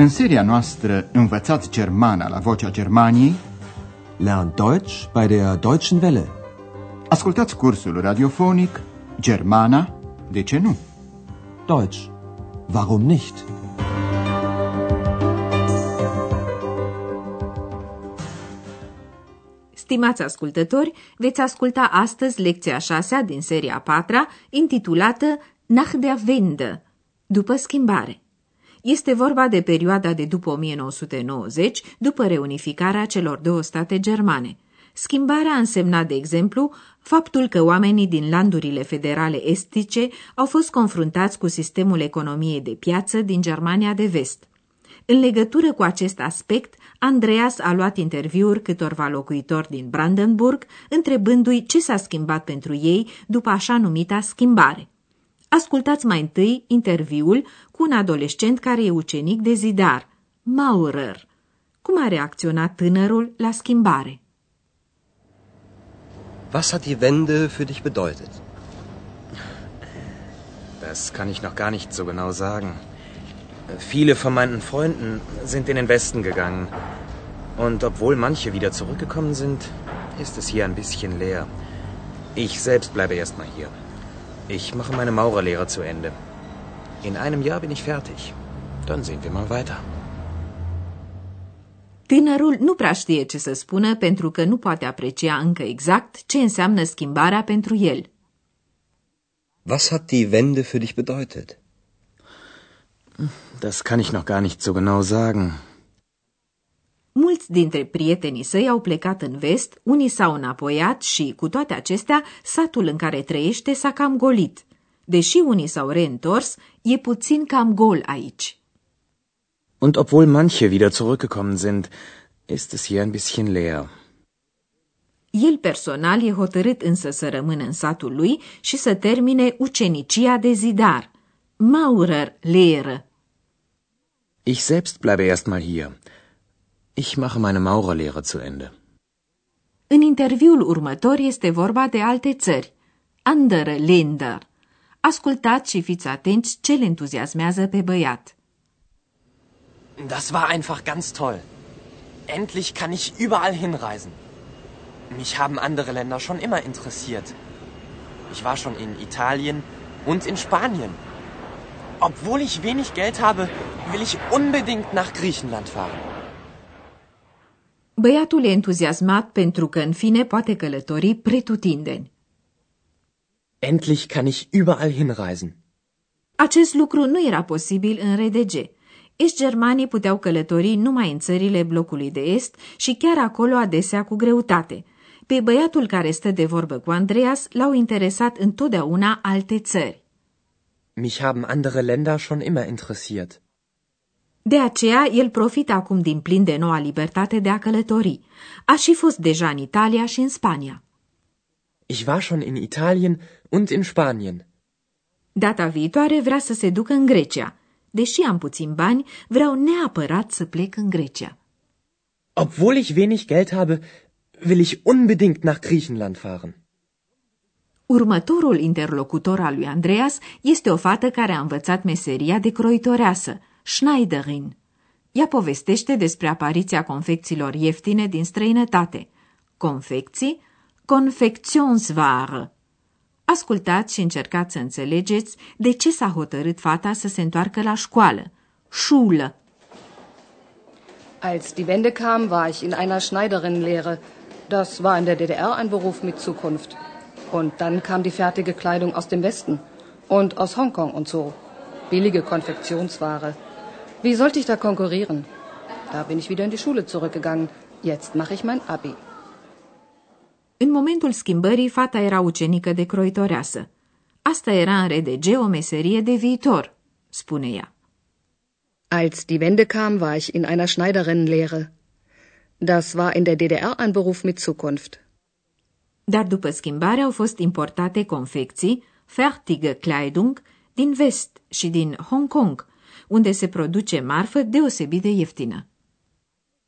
În seria noastră Învățați Germana la Vocea Germaniei Lernt Deutsch bei der Deutschen Welle. Ascultați cursul radiofonic Germana, de ce nu? Deutsch. Warum nicht? Stimați ascultători, veți asculta astăzi lecția șasea din seria patra, intitulată Nach der Wende, după schimbare. Este vorba de perioada de după 1990, după reunificarea celor două state germane. Schimbarea însemna, de exemplu, faptul că oamenii din landurile federale estice au fost confruntați cu sistemul economiei de piață din Germania de vest. În legătură cu acest aspect, Andreas a luat interviuri câtorva locuitori din Brandenburg, întrebându-i ce s-a schimbat pentru ei după așa numita schimbare. Ascultați mai întâi interviul cu un adolescent care e ucenic de zidar, Maurer. Cum a reacționat tânărul la schimbare? Was hat die Wende für dich bedeutet? Das kann ich noch gar nicht so genau sagen. Viele von meinen Freunden sind in den Westen gegangen. Und obwohl manche wieder zurückgekommen sind, ist es hier ein bisschen leer. Ich selbst bleibe erstmal hier. Ich mache meine Maurerlehre zu Ende. In einem Jahr bin ich fertig. Dann sehen wir mal weiter. Tânărul nu prea știe ce să spună pentru că nu poate aprecia încă exact ce înseamnă schimbarea pentru el. Was hat die Wende für dich bedeutet? Das kann ich noch gar nicht so genau sagen. Mulți dintre prietenii săi au plecat în vest, unii s-au înapoiat și, cu toate acestea, satul în care trăiește s-a cam golit. Deși unii s-au reîntors, e puțin cam gol aici. Und obwohl manche wieder zurückgekommen sind, ist es hier ein bisschen leer. El personal e hotărât însă să rămână în satul lui și să termine ucenicia de zidar. Maurer Lehre. Ich selbst bleibe erstmal hier. Ich mache meine Maurerlehre zu Ende. În interviul următor este vorba de alte țări, andere Länder. Ascultați și fiți atenți ce îl entuziasmează pe băiat. Das war einfach ganz toll. Endlich kann ich überall hinreisen. Mich haben andere Länder schon immer interessiert. Ich war schon in Italien und in Spanien. Obwohl ich wenig Geld habe, will ich unbedingt nach Griechenland fahren. Băiatul e entuziasmat pentru că în fine poate călători pretutindeni. Endlich kann ich überall hinreisen. Acest lucru nu era posibil în RDG. Est-germanii puteau călători numai în țările blocului de est și chiar acolo adesea cu greutate. Pe băiatul care stă de vorbă cu Andreas l-au interesat întotdeauna alte țări. Mich haben andere Länder schon immer interessiert. De aceea, el profită acum din plin de noua libertate de a călători. A și fost deja în Italia și în Spania. Ich war schon in Italien und in Spanien. Data viitoare vrea să se ducă în Grecia. Deși am puțin bani, vreau neapărat să plec în Grecia. Obwohl ich wenig Geld habe, will ich unbedingt nach Griechenland fahren. Următorul interlocutor al lui Andreas este o fată care a învățat meseria de croitoreasă, Schneiderin. Ea povestește despre apariția confecțiilor ieftine din străinătate. Confecții, confectionsware. Ascultați și încercați să înțelegeți de ce s-a hotărât fata să se întoarcă la școală. Schule. Als die Wende kam, war ich in einer Schneiderin-Lehre. Das war in der DDR ein Beruf mit Zukunft. Und dann kam die fertige Kleidung aus dem Westen und aus Hongkong und so. Billige Konfektionsware. Wie sollte ich da konkurrieren? Da bin ich wieder in die Schule zurückgegangen. Jetzt mache ich mein Abi. În momentul schimbării, fata era ucenică de croitoreasă. Asta era în RDG o meserie de viitor, spune ea. Als die Wende kam, war ich in einer Schneiderin-Lehre. Das war in der DDR ein Beruf mit Zukunft. Dar după schimbare au fost importate confecții, fertige Kleidung, din vest și din Hong Kong, unde se produce marfă deosebit de ieftină.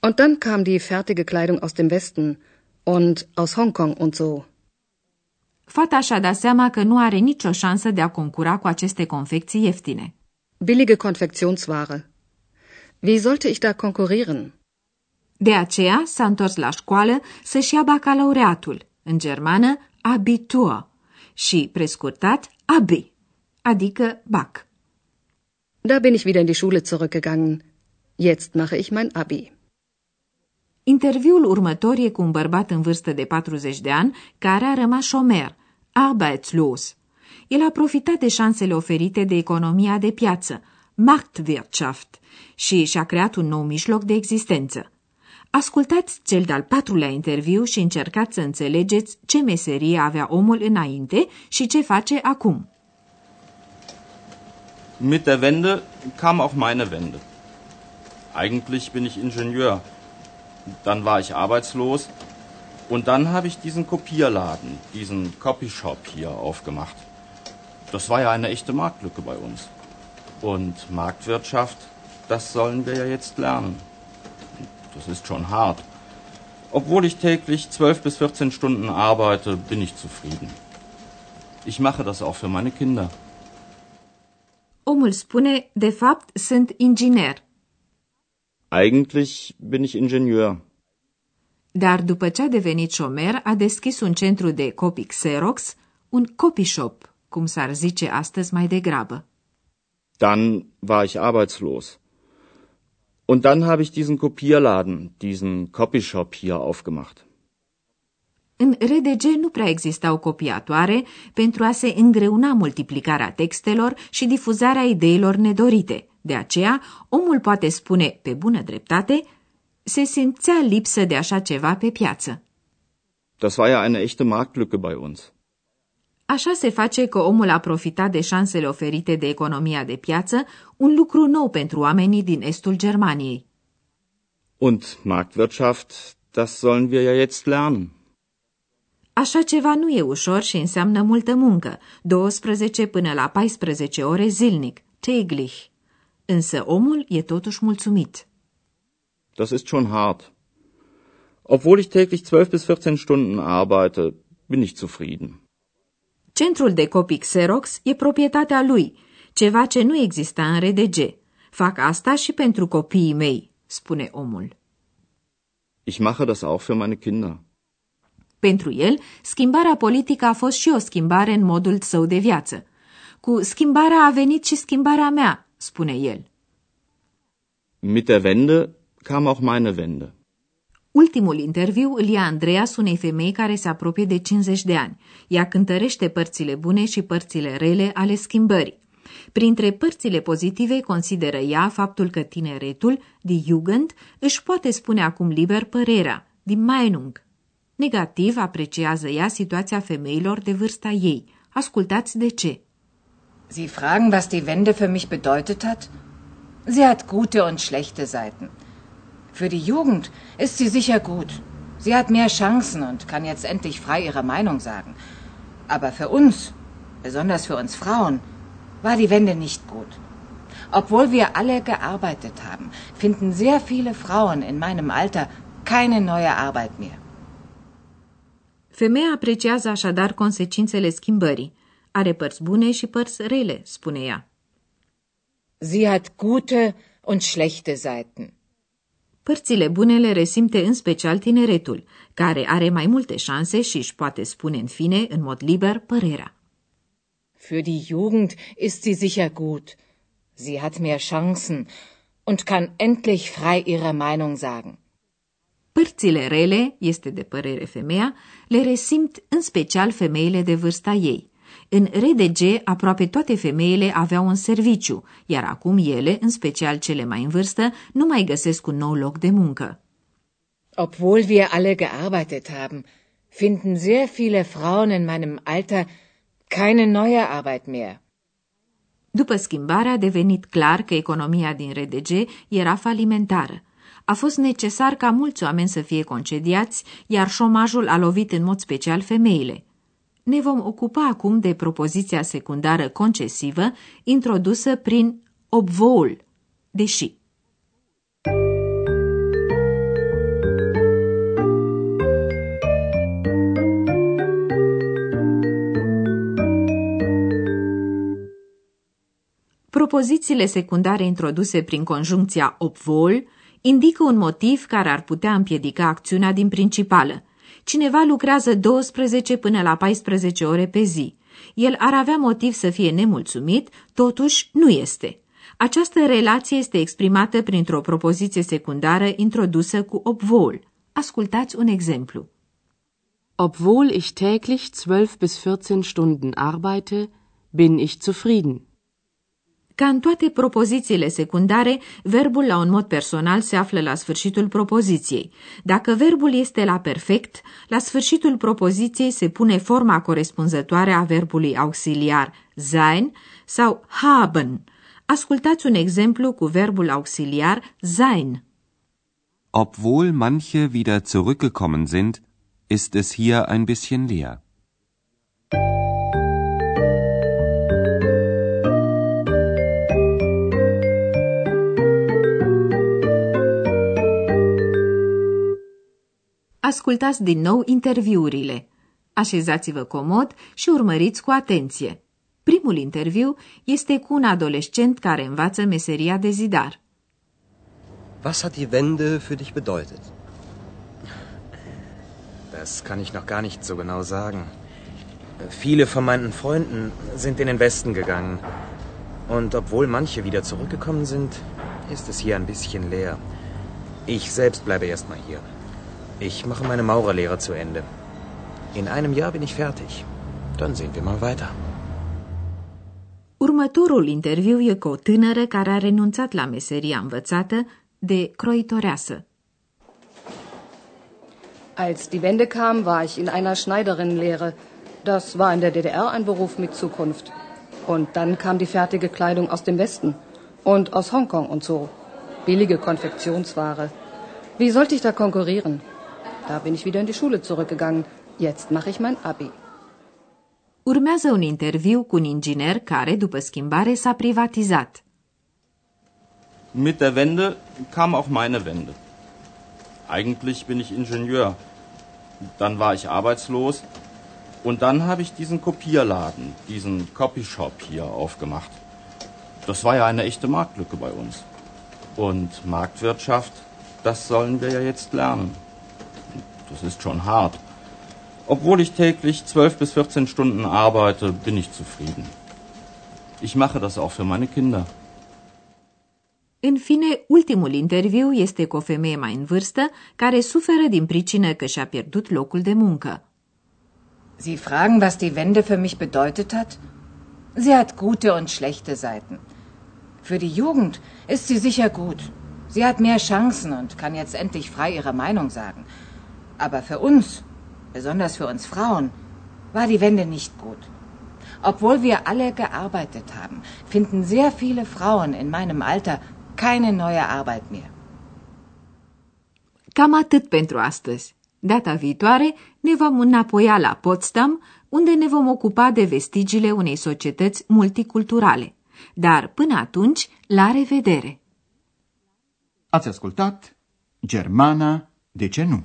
Und dann kam die fertige Kleidung aus dem Westen und aus Hongkong und so. Fata și-a dat seama că nu are nicio șansă de a concura cu aceste confecții ieftine. Billige Konfektionsware. Wie sollte ich da konkurrieren? De aceea s-a întors la școală să-și ia bacalaureatul, în germană Abitur, și prescurtat AB, adică BAC. Da bin ich wieder in die Schule zurückgegangen. Jetzt mache ich mein Abi. Interviul următor e cu un bărbat în vârstă de 40 de ani care a rămas șomer, arbeitslos. El a profitat de șansele oferite de economia de piață, Marktwirtschaft, și și-a creat un nou mijloc de existență. Ascultați cel de-al patrulea interviu și încercați să înțelegeți ce meserie avea omul înainte și ce face acum. Mit der Wende kam auch meine Wende. Eigentlich bin ich Ingenieur. Dann war ich arbeitslos und dann habe ich diesen Kopierladen, diesen Copyshop hier aufgemacht. Das war ja eine echte Marktlücke bei uns. Und Marktwirtschaft, das sollen wir ja jetzt lernen. Das ist schon hart. Obwohl ich täglich 12 bis 14 Stunden arbeite, bin ich zufrieden. Ich mache das auch für meine Kinder. Omul spune, de fapt, sunt inginer. Eigentlich bin ich Ingenieur. Dar după ce a devenit șomer, a deschis un centru de copii Xerox, un copy shop, cum s-ar zice astăzi mai degrabă. Dann war ich arbeitslos. Und dann habe ich diesen Kopierladen, diesen Copyshop hier aufgemacht. În RDG nu prea existau copiatoare pentru a se îngreuna multiplicarea textelor și difuzarea ideilor nedorite. De aceea, omul poate spune, pe bună dreptate, se simțea lipsă de așa ceva pe piață. Das war ja eine echte Marktlücke bei uns. Așa se face că omul a profitat de șansele oferite de economia de piață, un lucru nou pentru oamenii din estul Germaniei. Und Marktwirtschaft, das sollen wir ja jetzt lernen. Așa ceva nu e ușor și înseamnă multă muncă, 12 până la 14 ore zilnic, täglich. Însă omul e totuși mulțumit. Das ist schon hart. Obwohl ich täglich 12 bis 14 Stunden arbeite, bin ich zufrieden. Centrul de copii Xerox e proprietatea lui, ceva ce nu exista în RDG. Fac asta și pentru copiii mei, spune omul. Ich mache das auch für meine Kinder. Pentru el, schimbarea politică a fost și o schimbare în modul său de viață. Cu schimbarea a venit și schimbarea mea, spune el. Mit der Wende kam auch meine Wende. Ultimul interviu îl ia Andreas unei femei care se apropie de 50 de ani. Ea cântărește părțile bune și părțile rele ale schimbării. Printre părțile pozitive consideră ea faptul că tineretul, die Jugend, își poate spune acum liber părerea, die Meinung. Negativ apreciază ea situația femeilor de vârsta ei. Ascultați de ce. Sie fragen, was die Wende für mich bedeutet hat? Sie hat gute und schlechte Seiten. Für die Jugend ist sie sicher gut. Sie hat mehr Chancen und kann jetzt endlich frei ihre Meinung sagen. Aber für uns, besonders für uns Frauen, war die Wende nicht gut. Obwohl wir alle gearbeitet haben, finden sehr viele Frauen in meinem Alter keine neue Arbeit mehr. Femeia apreciază așadar consecințele schimbării. Are părți bune și părți rele, spune ea. Sie hat gute und schlechte Seiten. Părțile bune le resimte în special tineretul, care are mai multe șanse și își poate spune în fine, în mod liber, părerea. Für die Jugend ist sie sicher gut. Sie hat mehr Chancen und kann endlich frei ihre Meinung sagen. Părțile rele, este de părere femeia, le resimt în special femeile de vârsta ei. În RDG, aproape toate femeile aveau un serviciu, iar acum ele, în special cele mai în vârstă, nu mai găsesc un nou loc de muncă. Obwohl wir alle gearbeitet haben, finden sehr viele Frauen in meinem Alter keine neue Arbeit mehr. După schimbare a devenit clar că economia din RDG era falimentară. A fost necesar ca mulți oameni să fie concediați, iar șomajul a lovit în mod special femeile. Ne vom ocupa acum de propoziția secundară concesivă introdusă prin obwohl, deși. Propozițiile secundare introduse prin conjuncția obwohl indică un motiv care ar putea împiedica acțiunea din principală. Cineva lucrează 12 până la 14 ore pe zi. El ar avea motiv să fie nemulțumit, totuși nu este. Această relație este exprimată printr-o propoziție secundară introdusă cu obwohl. Ascultați un exemplu. Obwohl ich täglich 12 bis 14 Stunden arbeite, bin ich zufrieden. Ca în toate propozițiile secundare, verbul la un mod personal se află la sfârșitul propoziției. Dacă verbul este la perfect, la sfârșitul propoziției se pune forma corespunzătoare a verbului auxiliar sein sau haben. Ascultați un exemplu cu verbul auxiliar sein. Obwohl manche wieder zurückgekommen sind, ist es hier ein bisschen leer. Ascultați din nou interviurile. Așezați-vă comod și urmăriți cu atenție. Primul interviu este cu un adolescent care învață meseria de zidar. Was hat die Wende für dich bedeutet? Das kann ich noch gar nicht so genau sagen. Viele von meinen Freunden sind in den Westen gegangen. Und obwohl manche wieder zurückgekommen sind, ist es hier ein bisschen leer. Ich selbst bleibe erstmal hier. Ich mache meine Maurerlehre zu Ende. In einem Jahr bin ich fertig. Dann sehen wir mal weiter. Următorul interviu e cu o tânără care a renunțat la meseria învățată de croitoreasă. Als die Wende kam, war ich in einer Schneiderinnenlehre. Das war in der DDR ein Beruf mit Zukunft. Und dann kam die fertige Kleidung aus dem Westen und aus Hongkong und so. Billige Konfektionsware. Wie sollte ich da konkurrieren? Da bin ich wieder in die Schule zurückgegangen. Jetzt mache ich mein Abi. Urmează un interviu cu un inginer care, după schimbare, s-a privatizat. Mit der Wende kam auch meine Wende. Eigentlich bin ich Ingenieur. Dann war ich arbeitslos und dann habe ich diesen Kopierladen, diesen Copyshop hier aufgemacht. Das war ja eine echte Marktlücke bei uns. Und Marktwirtschaft, das sollen wir ja jetzt lernen. Das ist schon hart. Obwohl ich täglich 12 bis 14 Stunden arbeite, bin ich zufrieden. Ich mache das auch für meine Kinder. În fine, ultimul interviu este cu o femeie mai în vârstă care suferă din pricină că și-a pierdut locul de muncă. Sie fragen, was die Wende für mich bedeutet hat? Sie hat gute und schlechte Seiten. Für die Jugend ist sie sicher gut. Sie hat mehr Chancen und kann jetzt endlich frei ihre Meinung sagen. Aber für uns, besonders für uns Frauen, war die Wende nicht gut. Obwohl wir alle gearbeitet haben, finden sehr viele Frauen in meinem Alter keine neue Arbeit mehr. Cam atât pentru astăzi. Data viitoare ne vom înapoia la Potsdam, unde ne vom ocupa de vestigiile unei societăți multiculturale. Dar până atunci, la revedere! Ați ascultat Germana, de ce nu?